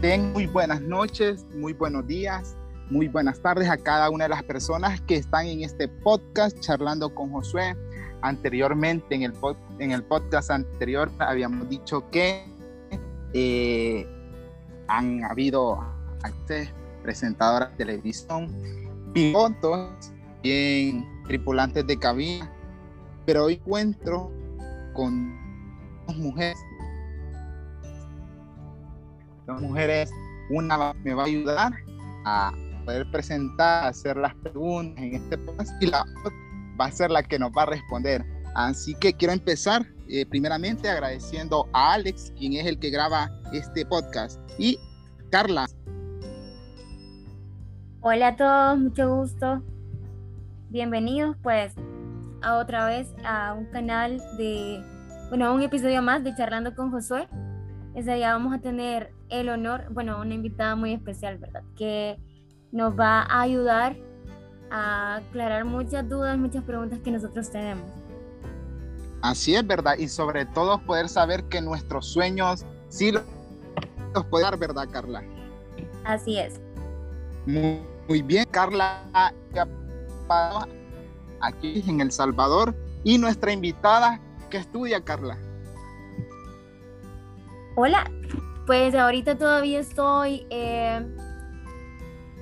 Den muy buenas noches, muy buenos días, muy buenas tardes a cada una de las personas que están en este podcast charlando con Josué. Anteriormente, en el, en el podcast anterior, habíamos dicho que eh, han habido presentadoras de televisión, pilotos, bien tripulantes de cabina, pero hoy encuentro con dos mujeres. Dos mujeres, una me va a ayudar a poder presentar, hacer las preguntas en este podcast y la otra va a ser la que nos va a responder. Así que quiero empezar eh, primeramente agradeciendo a Alex, quien es el que graba este podcast, y Carla. Hola a todos, mucho gusto. Bienvenidos pues a otra vez a un canal de, bueno, a un episodio más de Charlando con Josué. Ese día vamos a tener el honor, bueno, una invitada muy especial, ¿verdad? Que nos va a ayudar a aclarar muchas dudas, muchas preguntas que nosotros tenemos. Así es, ¿verdad? Y sobre todo poder saber que nuestros sueños sí los pueden dar, ¿verdad, Carla? Así es. Muy, muy bien, Carla, aquí en El Salvador. Y nuestra invitada, ¿qué estudia, Carla? Hola, pues ahorita todavía estoy eh,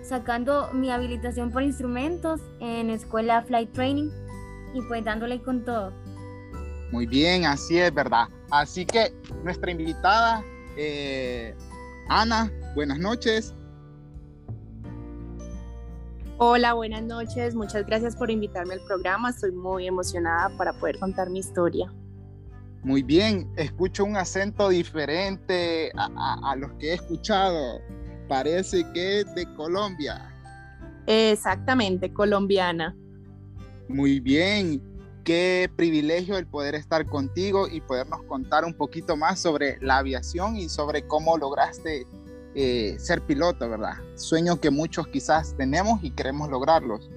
sacando mi habilitación por instrumentos en Escuela Flight Training y pues dándole con todo. Muy bien, así es, ¿verdad? Así que nuestra invitada, eh, Ana, buenas noches. Hola, buenas noches. Muchas gracias por invitarme al programa. Estoy muy emocionada para poder contar mi historia. Muy bien, escucho un acento diferente a, a los que he escuchado. Parece que es de Colombia. Exactamente, colombiana. Muy bien qué privilegio el poder estar contigo y podernos contar un poquito más sobre la aviación y sobre cómo lograste eh, ser piloto, ¿verdad? Sueño que muchos quizás tenemos y queremos lograrlos.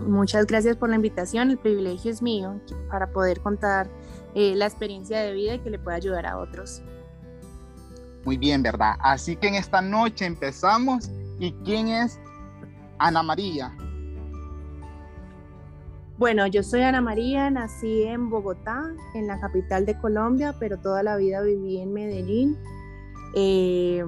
Muchas gracias por la invitación, el privilegio es mío para poder contar eh, la experiencia de vida y que le pueda ayudar a otros. Muy bien, ¿verdad? Así que en esta noche empezamos. ¿Y quién es Ana María? Bueno, yo soy Ana María, nací en Bogotá, en la capital de Colombia, pero toda la vida viví en Medellín. Eh,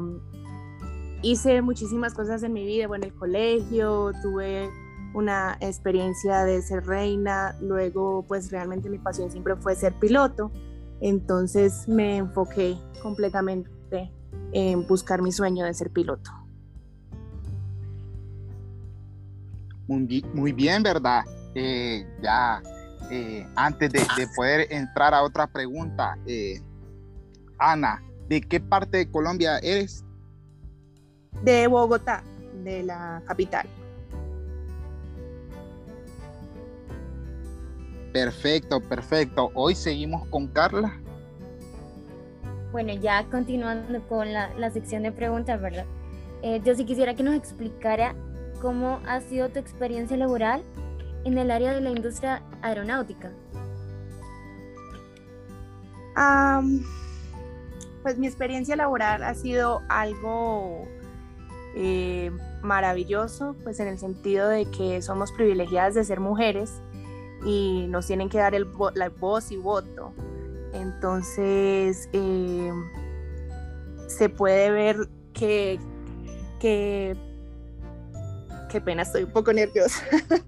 hice muchísimas cosas en mi vida, bueno, el colegio, tuve una experiencia de ser reina, luego pues realmente mi pasión siempre fue ser piloto, entonces me enfoqué completamente en buscar mi sueño de ser piloto. Muy, muy bien, ¿verdad? Eh, ya eh, antes de, poder entrar a otra pregunta, eh, Ana, ¿de qué parte de Colombia eres? De Bogotá, de la capital. Perfecto, perfecto. Hoy seguimos con Carla. Bueno, ya continuando con la, la sección de preguntas, ¿verdad? yo sí quisiera que nos explicara cómo ha sido tu experiencia laboral en el área de la industria aeronáutica? pues mi experiencia laboral ha sido algo eh, maravilloso, pues en el sentido de que somos privilegiadas de ser mujeres y nos tienen que dar el la voz y voto. Entonces, eh, se puede ver que, que, qué pena, estoy un poco nerviosa.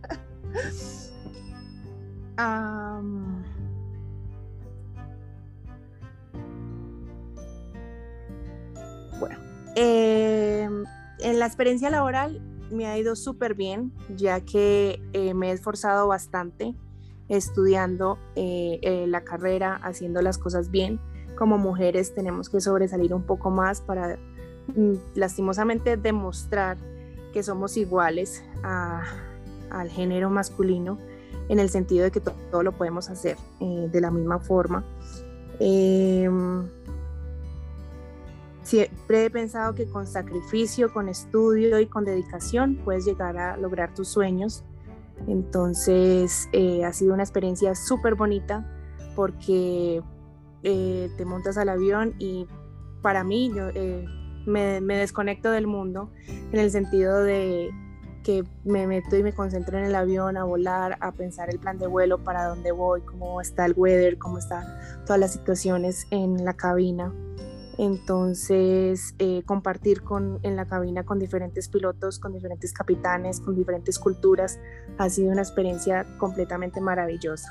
bueno, em, en la experiencia laboral me ha ido súper bien, ya que eh, me he esforzado bastante estudiando eh, eh, la carrera, haciendo las cosas bien. Como mujeres tenemos que sobresalir un poco más para mm, lastimosamente demostrar que somos iguales al género masculino en el sentido de que todo lo podemos hacer de la misma forma. Em, siempre he pensado que con sacrificio, con estudio y con dedicación puedes llegar a lograr tus sueños. Entonces eh, ha sido una experiencia súper bonita porque eh, te montas al avión y para mí yo, me, me desconecto del mundo en el sentido de que me meto y me concentro en el avión a volar, a pensar el plan de vuelo, para dónde voy, cómo está el weather, cómo están todas las situaciones en la cabina. Entonces, eh, compartir con, en la cabina con diferentes pilotos, con diferentes capitanes, con diferentes culturas, ha sido una experiencia completamente maravillosa.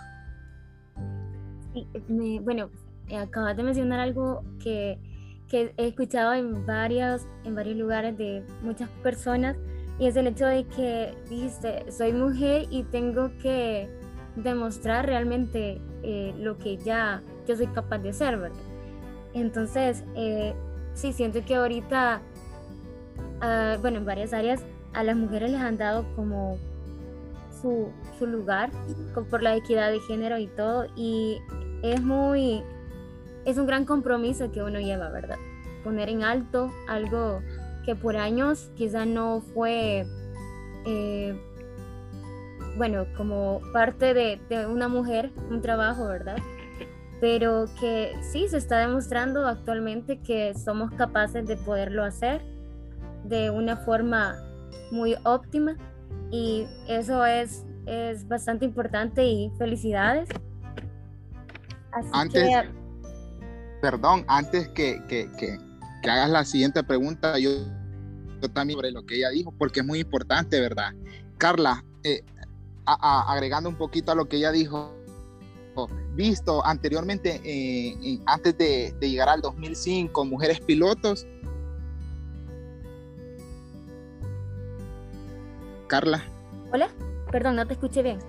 bueno, acabas de mencionar algo que, que, he escuchado en, varios, en varios lugares de muchas personas y es el hecho de que dijiste, soy mujer y tengo que demostrar realmente eh, lo que ya yo soy capaz de hacer, ¿verdad? Entonces, eh, sí, siento que ahorita, ah, bueno, en varias áreas a las mujeres les han dado como su, su lugar por la equidad de género y todo, y es muy, es un gran compromiso que uno lleva, ¿verdad? Poner en alto algo que por años quizá no fue, eh, bueno, como parte de, una mujer, un trabajo, ¿verdad? Pero que sí se está demostrando actualmente que somos capaces de poderlo hacer de una forma muy óptima y eso es, es bastante importante y felicidades. antes, perdón, antes que, que, que, que hagas la siguiente pregunta, yo también sobre lo que ella dijo, porque es muy importante, ¿verdad? Carla, eh, agregando un poquito a lo que ella dijo, visto anteriormente, eh, antes de, llegar al 2005, mujeres pilotos. Carla. Hola, perdón, no te escuché bien.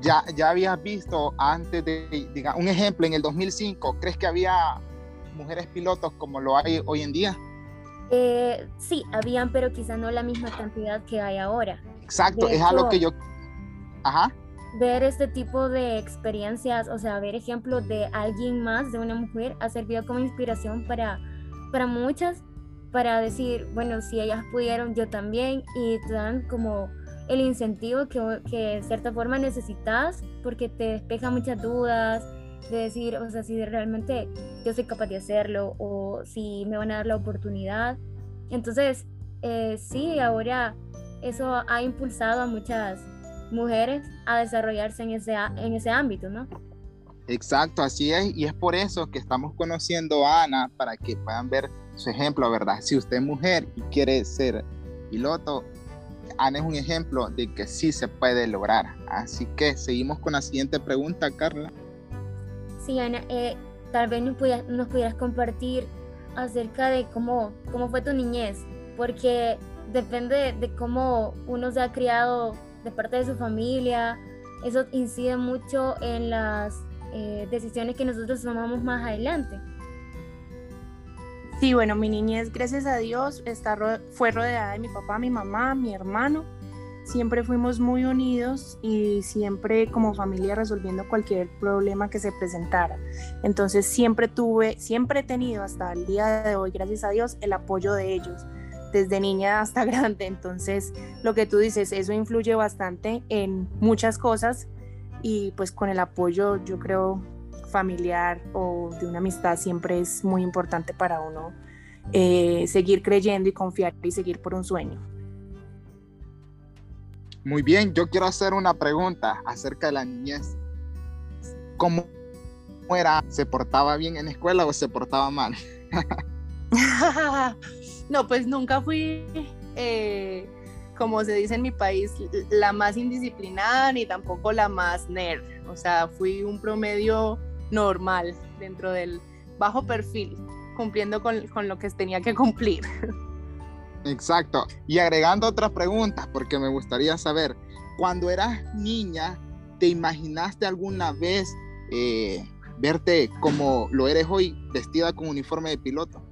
Ya, ya habías visto antes de, digamos, un ejemplo, en el 2005, ¿crees que había mujeres pilotos como lo hay hoy en día? Eh, sí, habían, pero quizá no la misma cantidad que hay ahora. Exacto, es algo que yo... Ajá. Ver este tipo de experiencias, o sea, ver ejemplos de alguien más, de una mujer, ha servido como inspiración para, para muchas, para decir, bueno, si ellas pudieron, yo también, y te dan como el incentivo que, que de cierta forma necesitas, porque te despeja muchas dudas, de decir, o sea, si realmente yo soy capaz de hacerlo o si me van a dar la oportunidad. Entonces, eh, sí, ahora eso ha impulsado a muchas mujeres a desarrollarse en ese, en ese ámbito, ¿no? Exacto, así es, y es por eso que estamos conociendo a Ana para que puedan ver su ejemplo, ¿verdad? Si usted es mujer y quiere ser piloto, Ana es un ejemplo de que sí se puede lograr. Así que seguimos con la siguiente pregunta, Carla. Sí, Ana, eh, tal vez nos pudieras, nos pudieras compartir acerca de cómo, cómo fue tu niñez, porque depende de, cómo uno se ha criado de parte de su familia, eso incide mucho en las eh, decisiones que nosotros tomamos más adelante. Sí, bueno, mi niñez, gracias a Dios, está, fue rodeada de mi papá, mi mamá, mi hermano siempre fuimos muy unidos y siempre como familia resolviendo cualquier problema que se presentara. Entonces siempre tuve, siempre he tenido hasta el día de hoy, gracias a Dios, el apoyo de ellos, desde niña hasta grande. Entonces lo que tú dices, eso influye bastante en muchas cosas y pues con el apoyo yo creo familiar o de una amistad siempre es muy importante para uno eh, seguir creyendo y confiar y seguir por un sueño. Muy bien, yo quiero hacer una pregunta acerca de la niñez. ¿Cómo era? ¿Se portaba bien en la escuela o se portaba mal? no, pues nunca fui, eh, como se dice en mi país, la más indisciplinada ni tampoco la más nerd. O sea, fui un promedio normal dentro del bajo perfil, cumpliendo con, lo que tenía que cumplir. Exacto. Y agregando otras preguntas, porque me gustaría saber, cuando eras niña, ¿te imaginaste alguna vez eh, verte como lo eres hoy, vestida con uniforme de piloto?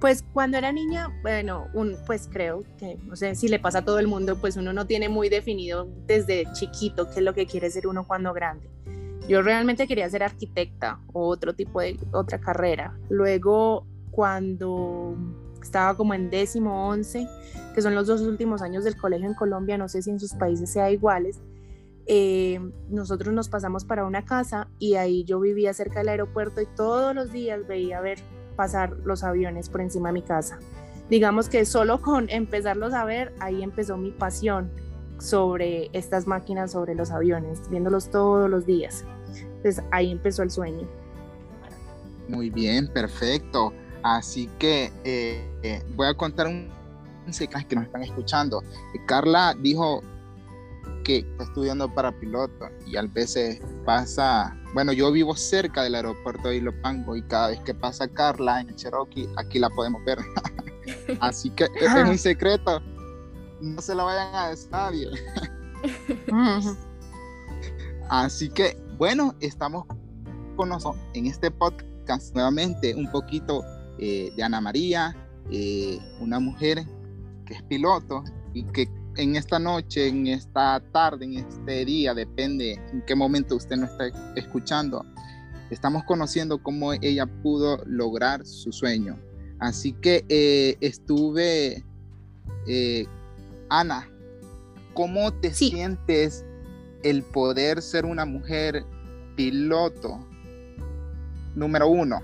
Pues cuando era niña, bueno, pues creo que, no sé si le pasa a todo el mundo, pues uno no tiene muy definido desde chiquito qué es lo que quiere ser uno cuando grande. Yo realmente quería ser arquitecta o otro tipo de otra carrera. Luego, cuando estaba como en décimo, once, que son los dos últimos años del colegio en Colombia, no sé si en sus países sea iguales. Eh, nosotros nos pasamos para una casa y ahí yo vivía cerca del aeropuerto y todos los días veía ver pasar los aviones por encima de mi casa. Digamos que solo con empezarlos a ver, ahí empezó mi pasión sobre estas máquinas, sobre los aviones, viéndolos todos los días. Entonces ahí empezó el sueño. Muy bien, perfecto. Así que eh, eh, voy a contar un, secreto que nos están escuchando. Carla dijo que está estudiando para piloto y a veces pasa, bueno, yo vivo cerca del aeropuerto de Ilopango y cada vez que pasa Carla en Cherokee, aquí la podemos ver. Así que es un secreto, no se lo vayan a decir nadie. Así que, bueno, estamos con nosotros en este podcast nuevamente un poquito eh, de Ana María, eh, una mujer que es piloto y que en esta noche, en esta tarde, en este día, depende en qué momento usted nos está escuchando, estamos conociendo cómo ella pudo lograr su sueño. Así que eh, estuve, eh, Ana, ¿cómo te sientes el poder ser una mujer piloto? Número uno,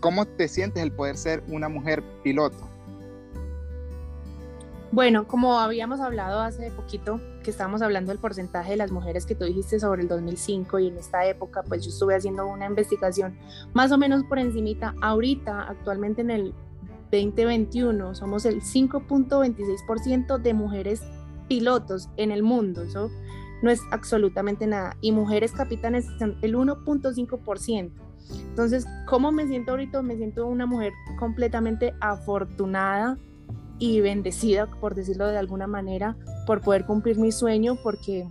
¿cómo te sientes el poder ser una mujer piloto? Bueno, como habíamos hablado hace poquito, que estábamos hablando del porcentaje de las mujeres que tú dijiste sobre el 2005 y en esta época, pues yo estuve haciendo una investigación más o menos por encimita. Ahorita, actualmente en el 2021, somos el 5.26% de mujeres pilotos en el mundo. Eso no es absolutamente nada. Y mujeres capitanes son el 1.5%. Entonces, ¿cómo me siento ahorita? Me siento una mujer completamente afortunada y bendecida, por decirlo de alguna manera, por poder cumplir mi sueño, porque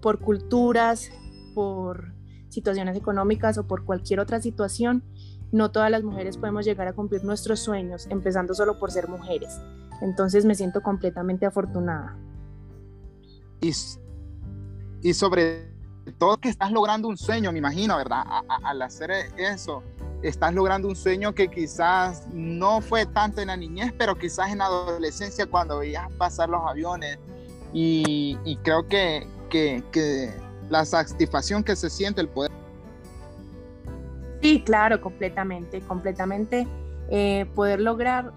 por culturas, por situaciones económicas o por cualquier otra situación, no todas las mujeres podemos llegar a cumplir nuestros sueños, empezando solo por ser mujeres. Entonces me siento completamente afortunada. Y, y sobre todo que estás logrando un sueño, me imagino, ¿verdad? al hacer eso, estás logrando un sueño que quizás no fue tanto en la niñez, pero quizás en la adolescencia cuando veías pasar los aviones. Y, creo que, que, la satisfacción que se siente el poder. Sí, claro, completamente, completamente. Eh, poder lograr,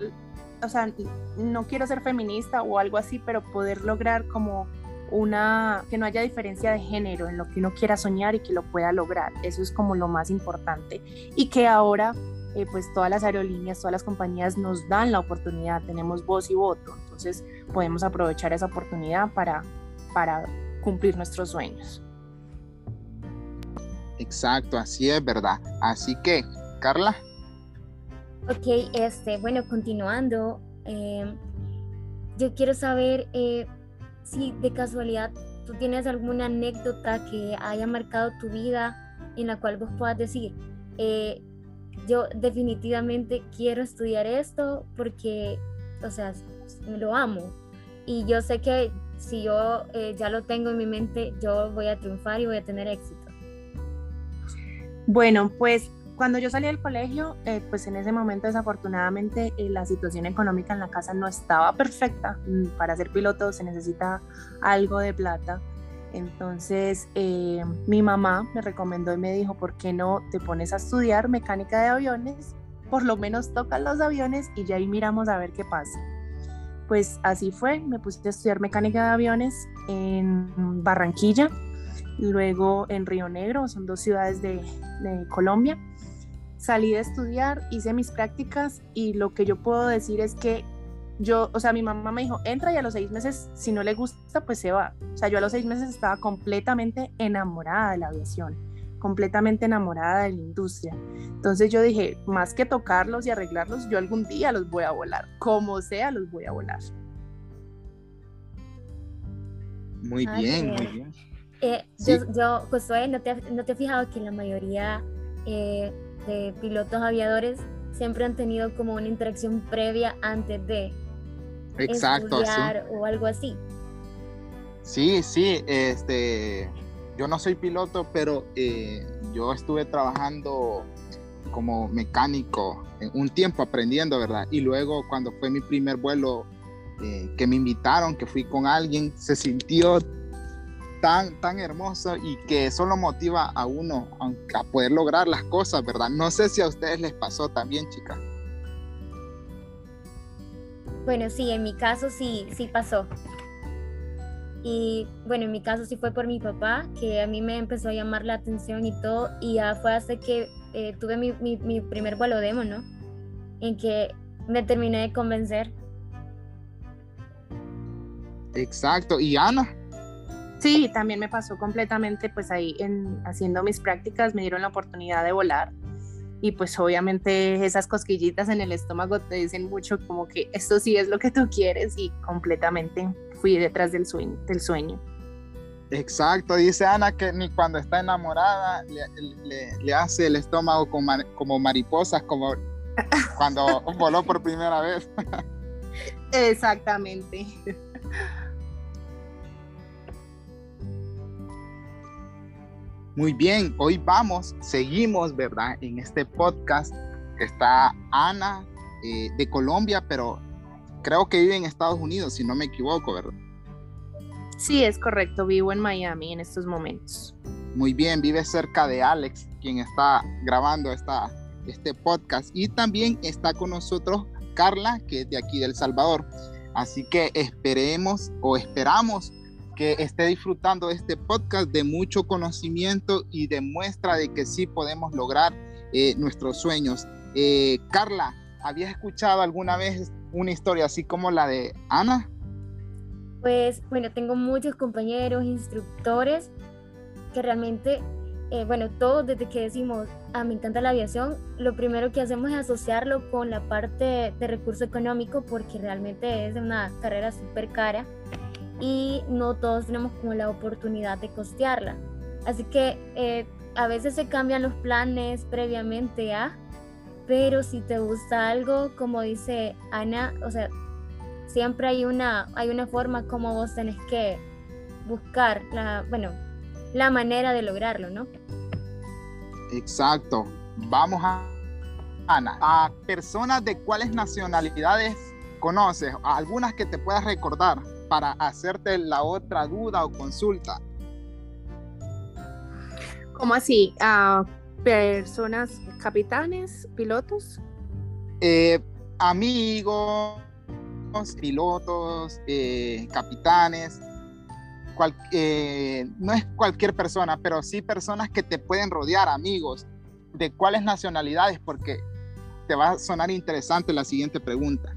o sea, no quiero ser feminista o algo así, pero poder lograr como una, que no haya diferencia de género en lo que uno quiera soñar y que lo pueda lograr. Eso es como lo más importante. Y que ahora, eh, pues todas las aerolíneas, todas las compañías nos dan la oportunidad, tenemos voz y voto. Entonces podemos aprovechar esa oportunidad para, para cumplir nuestros sueños. Exacto, así es, ¿verdad? Así que, Carla. Ok, este, bueno, continuando, eh, yo quiero saber, eh, si de casualidad tú tienes alguna anécdota que haya marcado tu vida en la cual vos puedas decir, eh, yo definitivamente quiero estudiar esto porque, o sea, lo amo. Y yo sé que si yo eh, ya lo tengo en mi mente, yo voy a triunfar y voy a tener éxito. Bueno, pues cuando yo salí del colegio, eh, pues en ese momento desafortunadamente eh, la situación económica en la casa no estaba perfecta. Mm, para ser piloto se necesita algo de plata. Entonces eh, mi mamá me recomendó y me dijo, ¿por qué no te pones a estudiar mecánica de aviones? Por lo menos tocan los aviones y ya ahí miramos a ver qué pasa. Pues así fue, me puse a estudiar mecánica de aviones en Barranquilla, luego en Río Negro, son dos ciudades de, de Colombia salí de estudiar, hice mis prácticas y lo que yo puedo decir es que yo, o sea, mi mamá me dijo, entra y a los seis meses, si no le gusta, pues se va. O sea, yo a los seis meses estaba completamente enamorada de la aviación, completamente enamorada de la industria. Entonces yo dije, más que tocarlos y arreglarlos, yo algún día los voy a volar, como sea, los voy a volar. Muy bien, muy bien. Eh, yo, yo, Josué, ¿no te, ¿no te has fijado que la mayoría eh, de pilotos aviadores siempre han tenido como una interacción previa antes de Exacto, estudiar o algo así. Sí, sí, este, yo no soy piloto, pero eh, yo estuve trabajando como mecánico un tiempo aprendiendo, ¿verdad? Y luego cuando fue mi primer vuelo eh, que me invitaron, que fui con alguien, se sintió tan, tan hermoso y que solo motiva a uno a poder lograr las cosas, ¿verdad? No sé si a ustedes les pasó también, chicas. Bueno, sí, en mi caso sí, sí pasó. Y bueno, en mi caso sí fue por mi papá, que a mí me empezó a llamar la atención y todo, y ya fue hasta que eh, tuve mi, mi, mi, primer vuelo demo, ¿no? En que me terminé de convencer. Exacto, ¿y Ana? Sí, también me pasó completamente, pues ahí en, haciendo mis prácticas me dieron la oportunidad de volar y pues obviamente esas cosquillitas en el estómago te dicen mucho como que esto sí es lo que tú quieres y completamente fui detrás del sueño. Del sueño. Exacto, dice Ana que ni cuando está enamorada le, hace el estómago como, como mariposas, como cuando voló por primera vez. Exactamente. Muy bien, hoy vamos, seguimos, ¿verdad? En este podcast está Ana eh, de Colombia, pero creo que vive en Estados Unidos, si no me equivoco, ¿verdad? Sí, es correcto, vivo en Miami en estos momentos. Muy bien, vive cerca de Alex, quien está grabando esta, este podcast. Y también está con nosotros Carla, que es de aquí del Salvador. Así que esperemos o esperamos que esté disfrutando este podcast de mucho conocimiento y demuestra de que sí podemos lograr eh, nuestros sueños. Eh, Carla, ¿habías escuchado alguna vez una historia así como la de Ana? Pues bueno, tengo muchos compañeros, instructores que realmente, eh, bueno, todos desde que decimos, ah, me encanta la aviación, lo primero que hacemos es asociarlo con la parte de recurso económico porque realmente es una carrera súper cara y no todos tenemos como la oportunidad de costearla. Así que eh, a veces se cambian los planes previamente a, pero si te gusta algo, como dice Ana, o sea, siempre hay una, hay una forma como vos tenés que buscar la, bueno, la manera de lograrlo, ¿no? Exacto. Vamos a Ana, a personas de cuáles nacionalidades conoces, algunas que te puedas recordar para hacerte la otra duda o consulta. ¿Cómo así? ¿A personas, capitanes, pilotos? Eh, amigos, pilotos, eh, capitanes. Eh, no es cualquier persona, pero sí personas que te pueden rodear, amigos. ¿De cuáles nacionalidades? Porque te va a sonar interesante la siguiente pregunta.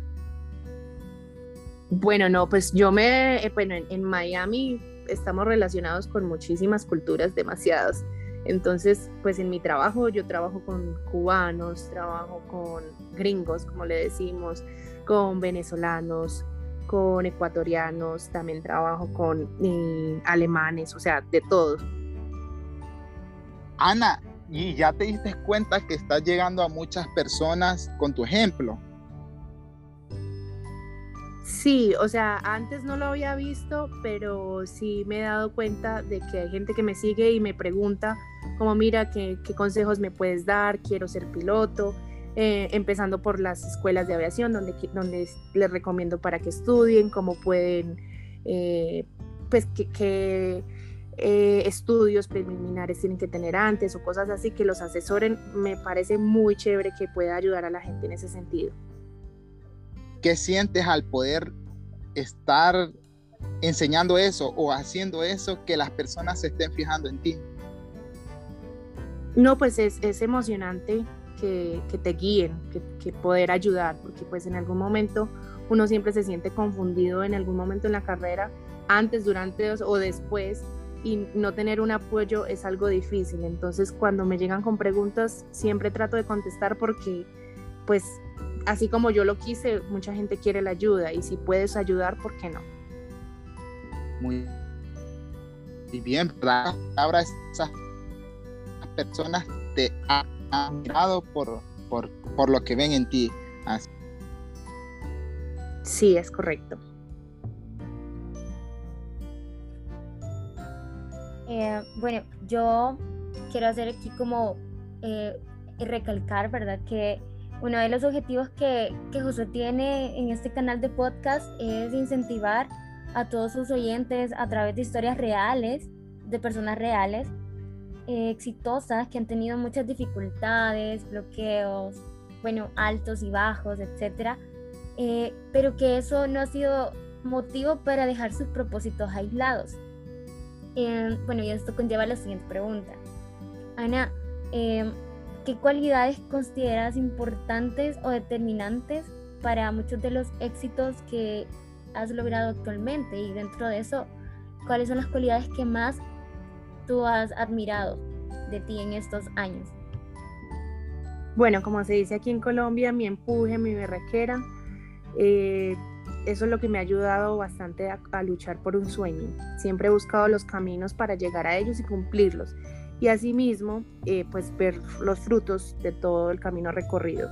Bueno, no, pues yo me, eh, bueno, en, Miami estamos relacionados con muchísimas culturas, demasiadas. Entonces, pues en mi trabajo yo trabajo con cubanos, trabajo con gringos, como le decimos, con venezolanos, con ecuatorianos, también trabajo con eh, alemanes, o sea, de todos. Ana, y ya te diste cuenta que estás llegando a muchas personas con tu ejemplo. Sí, o sea, antes no lo había visto, pero sí me he dado cuenta de que hay gente que me sigue y me pregunta, como mira, ¿qué, consejos me puedes dar? Quiero ser piloto, eh, empezando por las escuelas de aviación, donde, donde les recomiendo para que estudien, cómo pueden, eh, pues, qué eh, estudios preliminares tienen que tener antes o cosas así, que los asesoren. Me parece muy chévere que pueda ayudar a la gente en ese sentido. ¿Qué sientes al poder estar enseñando eso o haciendo eso que las personas se estén fijando en ti? No, pues es, emocionante que, te guíen, que, poder ayudar, porque pues en algún momento uno siempre se siente confundido en algún momento en la carrera, antes, durante o después, y no tener un apoyo es algo difícil. Entonces cuando me llegan con preguntas, siempre trato de contestar porque pues así como yo lo quise, mucha gente quiere la ayuda y si puedes ayudar, ¿por qué no? Muy, bien, ahora esas personas te han mirado por, por, lo que ven en ti. Sí, es correcto. Eh, bueno, yo quiero hacer aquí como eh, recalcar, ¿verdad? Que uno de los objetivos que, que José tiene en este canal de podcast es incentivar a todos sus oyentes a través de historias reales de personas reales, eh, exitosas, que han tenido muchas dificultades, bloqueos, bueno, altos y bajos, etcétera, eh, pero que eso no ha sido motivo para dejar sus propósitos aislados. Eh, bueno, y esto conlleva la siguiente pregunta. Ana, ¿qué cualidades consideras importantes o determinantes para muchos de los éxitos que has logrado actualmente? Y dentro de eso, ¿cuáles son las cualidades que más tú has admirado de ti en estos años? Bueno, como se dice aquí en Colombia, mi empuje, mi berraquera, eh, eso es lo que me ha ayudado bastante a, luchar por un sueño. Siempre he buscado los caminos para llegar a ellos y cumplirlos. Y asimismo, eh, pues ver los frutos de todo el camino recorrido.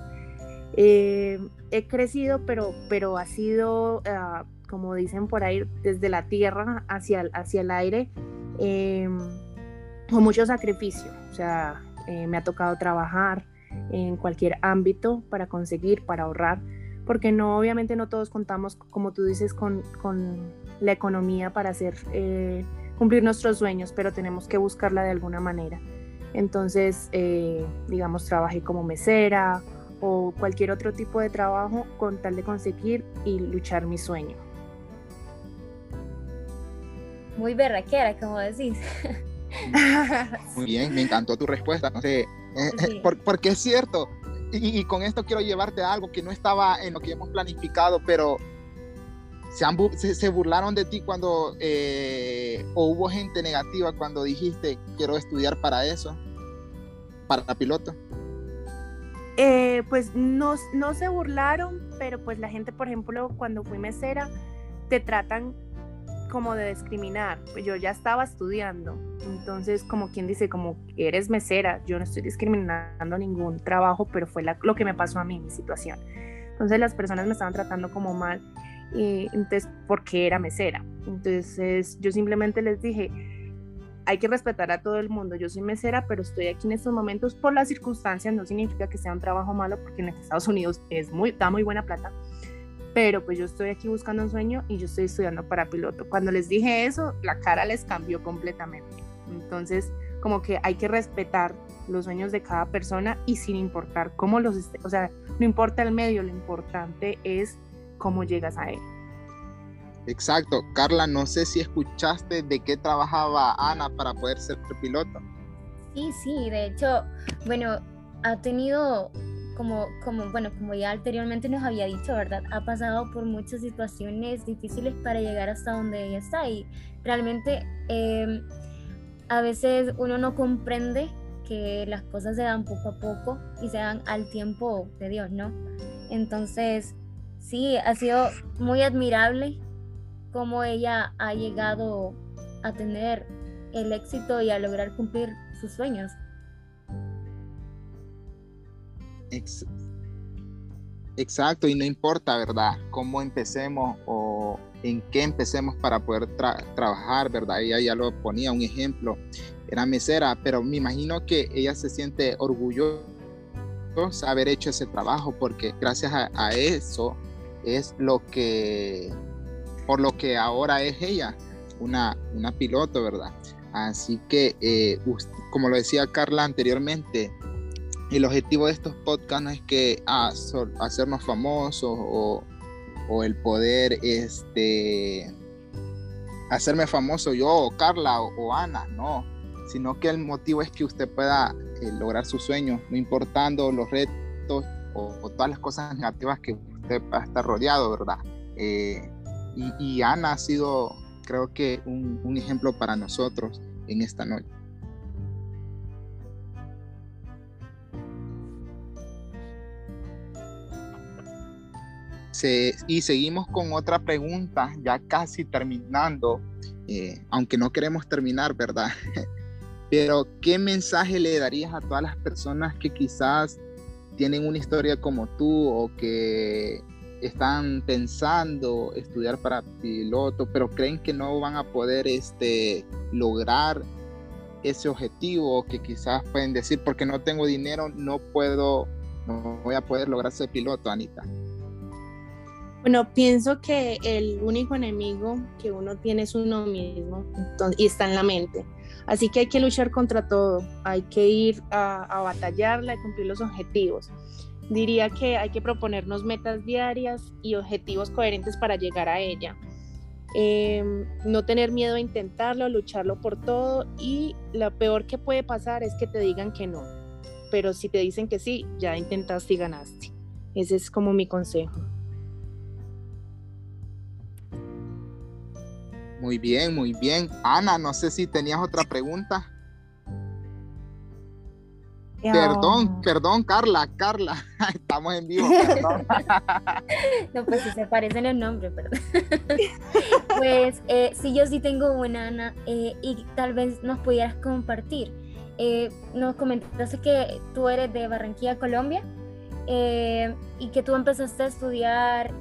Eh, he crecido, pero, pero ha sido, ah, como dicen por ahí, desde la tierra hacia, hacia el aire, em, con mucho sacrificio. O sea, me ha tocado trabajar, en cualquier ámbito para conseguir, para ahorrar, porque no, obviamente no todos contamos, como tú dices, con, con la economía para hacer, eh, cumplir nuestros sueños, pero tenemos que buscarla de alguna manera. Entonces, eh, digamos, trabajé como mesera o cualquier otro tipo de trabajo con tal de conseguir y luchar mi sueño. Muy berraquera, como decís. Muy bien, me encantó tu respuesta. No sé, eh, porque es cierto, y, con esto quiero llevarte a algo que no estaba en lo que hemos planificado, pero se, se, burlaron de ti cuando, eh, o hubo gente negativa cuando dijiste, quiero estudiar para eso, para piloto. Eh, pues no, no se burlaron, pero pues la gente, por ejemplo, cuando fui mesera, te tratan como de discriminar, pues yo ya estaba estudiando, entonces como quien dice, como eres mesera, yo no estoy discriminando ningún trabajo, pero fue lo que me pasó a mí, mi situación. Entonces las personas me estaban tratando como mal, y entonces, porque era mesera. Entonces yo simplemente les dije, hay que respetar a todo el mundo. Yo soy mesera, pero estoy aquí en estos momentos por las circunstancias. No significa que sea un trabajo malo, porque en Estados Unidos es muy, da muy buena plata pero pues yo estoy aquí buscando un sueño y yo estoy estudiando para piloto. Cuando les dije eso, la cara les cambió completamente. Entonces, como que hay que respetar los sueños de cada persona y sin importar cómo los o sea, no importa el medio, lo importante es cómo llegas a él. Exacto. Carla, no sé si escuchaste de qué trabajaba Ana para poder ser piloto. Sí, sí, de hecho, bueno, ha tenido como, como, bueno, como ya anteriormente nos había dicho, ¿verdad? Ha pasado por muchas situaciones difíciles para llegar hasta donde ella está y realmente em, a veces uno no comprende que las cosas se dan poco a poco y se dan al tiempo de Dios, ¿no? Entonces, sí, ha sido muy admirable cómo ella ha llegado a tener el éxito y a lograr cumplir sus sueños. exacto, y no importa, ¿verdad? Cómo empecemos o en qué empecemos para poder trabajar, ¿verdad? Ella ya lo ponía un ejemplo, era mesera, pero me imagino que ella se siente orgullosa haber hecho ese trabajo porque gracias a, eso es lo que, por lo que ahora es ella, una, una piloto, ¿verdad? Así que, eh, como lo decía Carla anteriormente, el objetivo de estos podcasts no es que ah, hacernos famosos o, el poder este, hacerme famoso yo o Carla o, Ana, no, sino que el motivo es que usted pueda eh, lograr sus sueños, no importando los retos o, todas las cosas negativas que estar rodeado, ¿verdad? Eh, y, Ana ha sido, creo que, un ejemplo para nosotros en esta noche. y seguimos con otra pregunta, ya casi terminando, eh, aunque no queremos terminar, ¿verdad? Pero, ¿qué mensaje le darías a todas las personas que quizás tienen una historia como tú o que están pensando estudiar para piloto, pero creen que no van a poder este, lograr ese objetivo, que quizás pueden decir, porque no tengo dinero, no puedo, no voy a poder lograr ser piloto, Anita? Bueno, pienso que el único enemigo que uno tiene es uno mismo y está en la mente. Así que hay que luchar contra todo, hay que ir a, a batallarla y cumplir los objetivos. Diría que hay que proponernos metas diarias y objetivos coherentes para llegar a ella. Em, no tener miedo a intentarlo, lucharlo por todo y lo peor que puede pasar es que te digan que no. Pero si te dicen que sí, ya intentaste y ganaste. Ese es como mi consejo. Muy bien, muy bien. Ana, no sé si tenías otra pregunta. Perdón, perdón, Carla, Carla, estamos en vivo. no, pues si se parecen el nombre, perdón. pues eh, sí, yo sí tengo una, Ana, eh, y tal vez nos pudieras compartir. Eh, nos comentaste que tú eres de Barranquilla, Colombia, y que tú empezaste a estudiar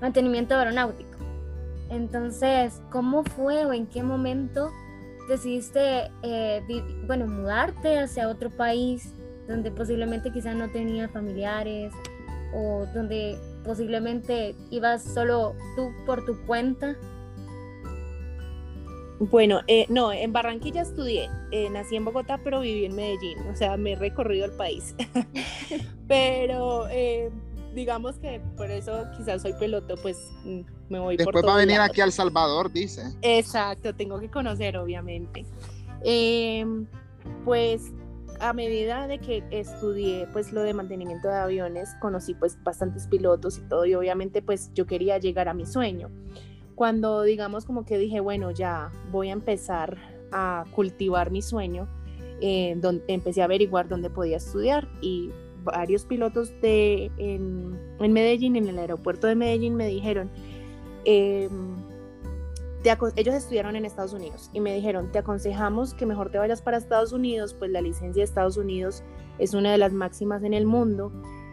mantenimiento aeronáutico. Entonces, ¿cómo fue o en qué momento decidiste, eh, bueno, mudarte hacia otro país donde posiblemente quizás no tenías familiares o donde posiblemente ibas solo tú por tu cuenta? Bueno, eh, no, en Barranquilla estudié, eh, nací en Bogotá, pero viví en Medellín, o sea, me he recorrido el país. pero digamos que por eso quizás soy peloto, pues mm, me voy Después va a venir aquí al Salvador, dice. Exacto, tengo que conocer, obviamente. Em, pues a medida de que estudié pues lo de mantenimiento de aviones, conocí pues bastantes pilotos y todo, y obviamente pues yo quería llegar a mi sueño. Cuando digamos como que dije, bueno, ya voy a empezar a cultivar mi sueño, eh, donde empecé a averiguar dónde podía estudiar y varios pilotos de, en, Medellín, en el aeropuerto de Medellín, me dijeron, em, ellos estudiaron en Estados Unidos y me dijeron, te aconsejamos que mejor te vayas para Estados Unidos, pues la licencia de Estados Unidos es una de las máximas en el mundo.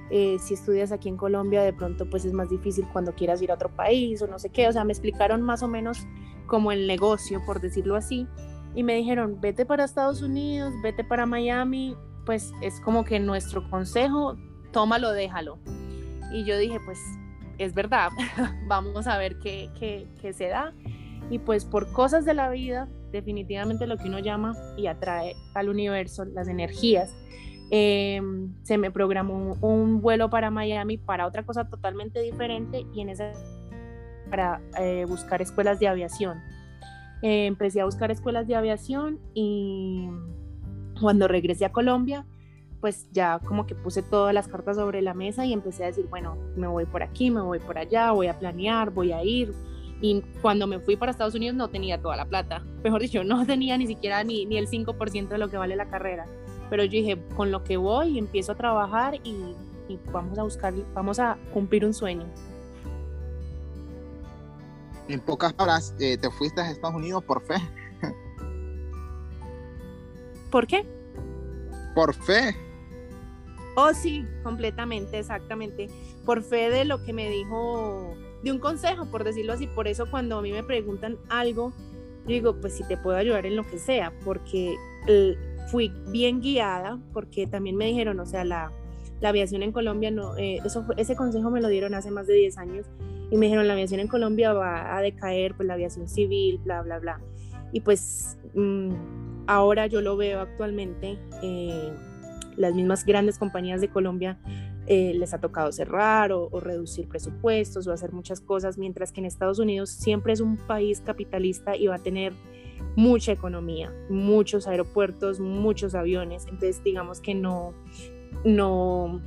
Eh, si estudias aquí en Colombia, de pronto pues es más difícil cuando quieras ir a otro país o no sé qué. O sea, me explicaron más o menos como el negocio, por decirlo así. Y me dijeron, vete para Estados Unidos, vete para Miami, pues es como que nuestro consejo, tómalo, déjalo. Y yo dije, pues es verdad, vamos a ver qué, qué, se da. Y pues por cosas de la vida, definitivamente lo que uno llama y atrae al universo, las energías, em, se me programó un, vuelo para Miami para otra cosa totalmente diferente y en esa para eh, buscar escuelas de aviación. Eh, empecé a buscar escuelas de aviación y cuando regresé a Colombia, pues ya como que puse todas las cartas sobre la mesa y empecé a decir, bueno, me voy por aquí, me voy por allá, voy a planear, voy a ir. Y cuando me fui para Estados Unidos no tenía toda la plata. Mejor dicho, no tenía ni siquiera ni, ni el 5% de lo que vale la carrera. Pero yo dije, con lo que voy, empiezo a trabajar y, vamos a buscar, vamos a cumplir un sueño. En pocas palabras, eh, te fuiste a Estados Unidos por fe. ¿Por qué? Por fe. Oh, sí, completamente, exactamente. Por fe de lo que me dijo, de un consejo, por decirlo así. Por eso cuando a mí me preguntan algo, yo digo, pues si te puedo ayudar en lo que sea, porque eh, fui bien guiada, porque también me dijeron, o sea, la, aviación en Colombia, no, eh, eso, ese consejo me lo dieron hace más de 10 años, y me dijeron, la aviación en Colombia va a decaer, pues la aviación civil, bla, bla, bla. Y pues... Mm, ahora yo lo veo actualmente, eh, las mismas grandes compañías de Colombia eh, les ha tocado cerrar o, reducir presupuestos o hacer muchas cosas, mientras que en Estados Unidos siempre es un país capitalista y va a tener mucha economía, muchos aeropuertos, muchos aviones, entonces digamos que no, no,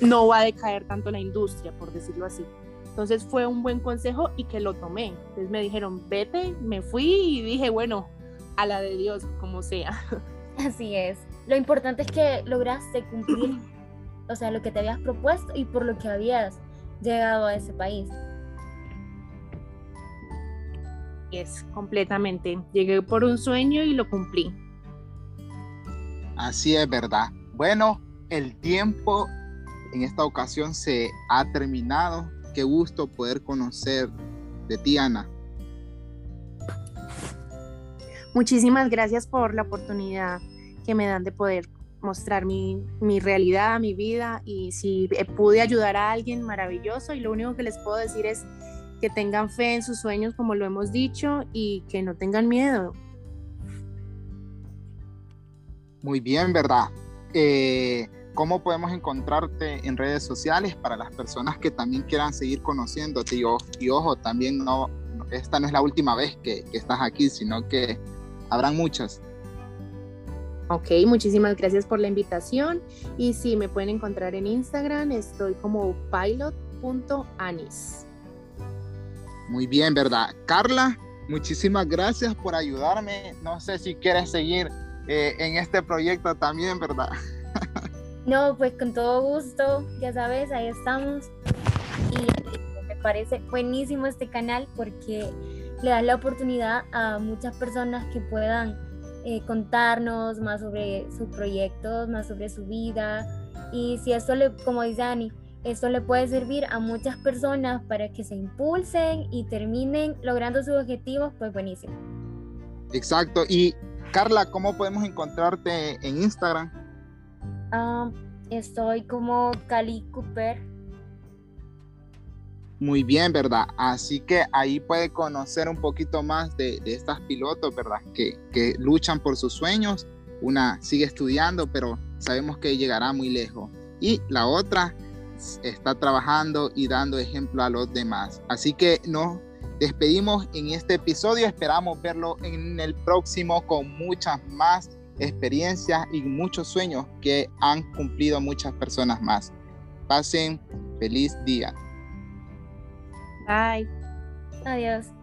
no va a decaer tanto la industria, por decirlo así. Entonces fue un buen consejo y que lo tomé. Entonces me dijeron, vete, me fui y dije, bueno, a la de Dios, como sea. Así es. Lo importante es que lograste cumplir, o sea, lo que te habías propuesto y por lo que habías llegado a ese país. Es completamente. Llegué por un sueño y lo cumplí. Así es verdad. Bueno, el tiempo en esta ocasión se ha terminado. Qué gusto poder conocer de ti, Ana. Muchísimas gracias por la oportunidad que me dan de poder mostrar mi, realidad, mi vida y si pude ayudar a alguien maravilloso y lo único que les puedo decir es que tengan fe en sus sueños como lo hemos dicho y que no tengan miedo. Muy bien, ¿verdad? Eh, ¿Cómo podemos encontrarte en redes sociales para las personas que también quieran seguir conociéndote? Y, ojo, también no, esta no es la última vez que estás aquí, sino que habrán muchas. Ok, muchísimas gracias por la invitación. Y sí, me pueden encontrar en Instagram, estoy como pilot.anis. Muy bien, ¿verdad? Carla, muchísimas gracias por ayudarme. No sé si quieres seguir eh, en este proyecto también, ¿verdad? No, pues con todo gusto, ya sabes, ahí estamos. Y me parece buenísimo este canal porque le da la oportunidad a muchas personas que puedan eh, contarnos más sobre sus proyectos, más sobre su vida. Y si esto le, como dice Dani, esto le puede servir a muchas personas para que se impulsen y terminen logrando sus objetivos, pues buenísimo. Exacto. Y Carla, ¿cómo podemos encontrarte en Instagram? Ah, estoy como Cali Cooper muy bien, ¿verdad? Así que ahí puede conocer un poquito más de, estas pilotos, ¿verdad? Que, que, luchan por sus sueños. Una sigue estudiando, pero sabemos que llegará muy lejos. Y la otra está trabajando y dando ejemplo a los demás. Así que nos despedimos en este episodio. Esperamos verlo en el próximo con muchas más experiencias y muchos sueños que han cumplido muchas personas más. Pasen feliz día. Bye. Adiós.